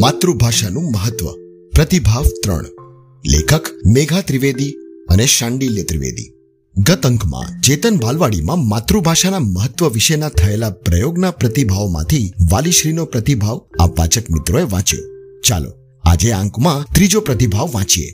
માતૃભાષાનું મહત્વ. પ્રતિભાવ ત્રણ. લેખક મેઘા ત્રિવેદી અને શાંડિલ્ય ત્રિવેદી. ગત અંકમાં ચેતન બાલવાડીમાં માતૃભાષાના મહત્વ વિશેના થયેલા પ્રયોગના પ્રતિભાવમાંથી વાલીશ્રીનો પ્રતિભાવ આ વાચક મિત્રોએ વાંચ્યો. ચાલો, આજે અંકમાં ત્રીજો પ્રતિભાવ વાંચીએ.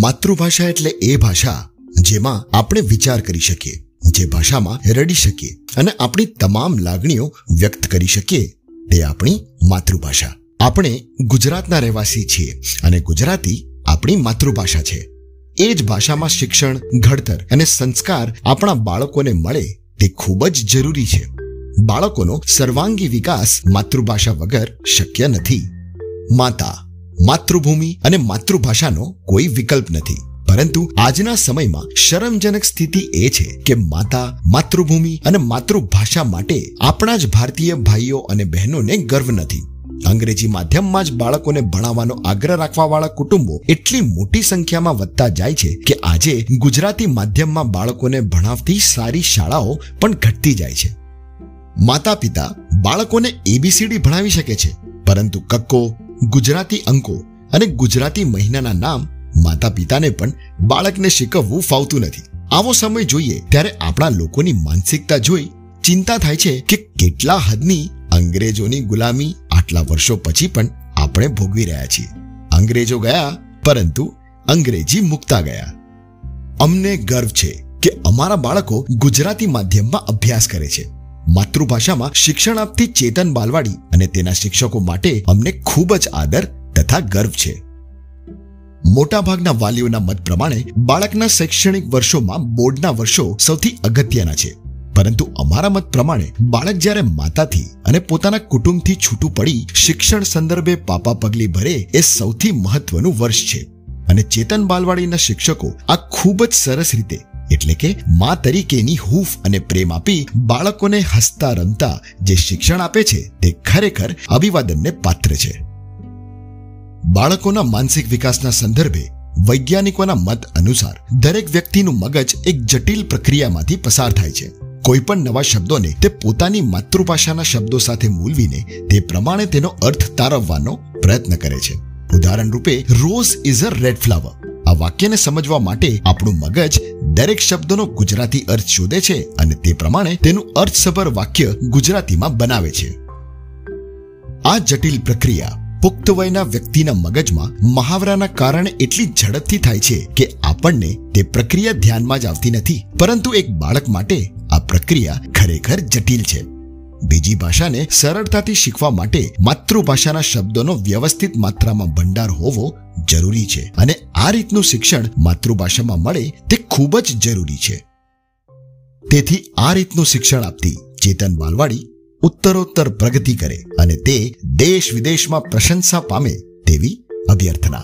માતૃભાષા એટલે એ ભાષા જેમાં આપણે વિચાર કરી શકીએ, જે ભાષામાં રડી શકીએ અને આપણી તમામ લાગણીઓ વ્યક્ત કરી શકીએ. તે આપણી માતૃભાષા. આપણે ગુજરાતના રહેવાસી છીએ અને ગુજરાતી આપણી માતૃભાષા છે. એ જ ભાષામાં શિક્ષણ, ઘડતર અને સંસ્કાર આપણા બાળકોને મળે તે ખૂબ જ જરૂરી છે. બાળકોનો સર્વાંગી વિકાસ માતૃભાષા વગર શક્ય નથી. માતા, માતૃભૂમિ અને માતૃભાષાનો કોઈ વિકલ્પ નથી. પરંતુ આજના સમયમાં શરમજનક સ્થિતિ એ છે કે માતા, માતૃભૂમિ અને માતૃભાષા માટે આપણા જ ભારતીય ભાઈઓ અને બહેનોને ગર્વ નથી. અંગ્રેજી માધ્યમમાં જ બાળકોને ભણાવવાનો આગ્રહ રાખવાવાળા કુટુંબો એટલી મોટી સંખ્યામાં વધતા જાય છે કે આજે ગુજરાતી માધ્યમમાં બાળકોને ભણાવતી સારી શાળાઓ પણ ઘટતી જાય છે. માતા પિતા બાળકોને એબીસીડી ભણાવી શકે છે, પરંતુ કક્કો, ગુજરાતી અંકો અને ગુજરાતી મહિનાના નામ માતા પિતાને પણ બાળકને શીખવવું ફાવતું નથી. આવો સમય જોઈએ ત્યારે આપણા લોકોની માનસિકતા જોઈ ચિંતા થાય છે કે કેટલા હદની અંગ્રેજોની ગુલામી આટલા વર્ષો પછી પણ આપણે ભોગવી રહ્યા છીએ. અંગ્રેજો ગયા, પરંતુ અંગ્રેજી મુકતા ગયા. અમને ગર્વ છે કે અમારા બાળકો ગુજરાતી માધ્યમમાં અભ્યાસ કરે છે. માતૃભાષામાં શિક્ષણ આપતી ચેતન બાલવાડી અને તેના શિક્ષકો માટે અમને ખૂબ જ આદર તથા ગર્વ છે. મોટાભાગના વાલીઓના મત પ્રમાણે બાળકના શૈક્ષણિક વર્ષોમાં બોર્ડના વર્ષો સૌથી અગત્યના છે. પરંતુ અમારા મત પ્રમાણે, બાળક જ્યારે માતાથી અને પોતાના કુટુંબથી છૂટું પડી, શિક્ષણ સંદર્ભે પાપા પગલી ભરે એ સૌથી મહત્વનું વર્ષ છે. અને ચેતન બાલવાડીના શિક્ષકો આ ખૂબ જ સરસ રીતે, એટલે કે મા તરીકેની હૂફ અને પ્રેમ આપી બાળકોને હસતા રમતા જે શિક્ષણ આપે છે, તે ખરેખર અભિવાદનને પાત્ર છે. બાળકોના માનસિક વિકાસના સંદર્ભે, વૈજ્ઞાનિકોના મત અનુસાર દરેક વ્યક્તિનું મગજ એક જટિલ પ્રક્રિયામાંથી પસાર થાય છે. કોઈ પણ નવા શબ્દોને તે પોતાની માતૃભાષાના શબ્દો સાથે મૂલવીને તે પ્રમાણે તેનો અર્થ તારવવાનો પ્રયત્ન કરે છે. ઉદાહરણ રૂપે rose is a red flower આ વાક્યને સમજવા માટે આપણું મગજ દરેક શબ્દનો ગુજરાતી અર્થ શોધે છે અને તે પ્રમાણે તેનું અર્થસભર વાક્ય ગુજરાતીમાં બનાવે છે. આ જટિલ પ્રક્રિયા પુખ્ત વયના વ્યક્તિના મગજમાં મહાવરાના કારણે એટલી ઝડપથી થાય છે કે આપણને તે પ્રક્રિયા ધ્યાનમાં જ આવતી નથી. પરંતુ એક બાળક માટે પ્રક્રિયા ખરેખર જટિલ છે. બીજી ભાષાને સરળતાથી શીખવા માટે માતૃભાષાના શબ્દોનો વ્યવસ્થિત માત્રામાં ભંડાર હોવો જરૂરી છે અને આ રીતનું શિક્ષણ માતૃભાષામાં મળે તે ખૂબ જ જરૂરી છે. તેથી આ રીતનું શિક્ષણ આપતી ચેતન બાલવાડી ઉત્તરોત્તર પ્રગતિ કરે અને તે દેશ વિદેશમાં પ્રશંસા પામે તેવી અભ્યર્થના.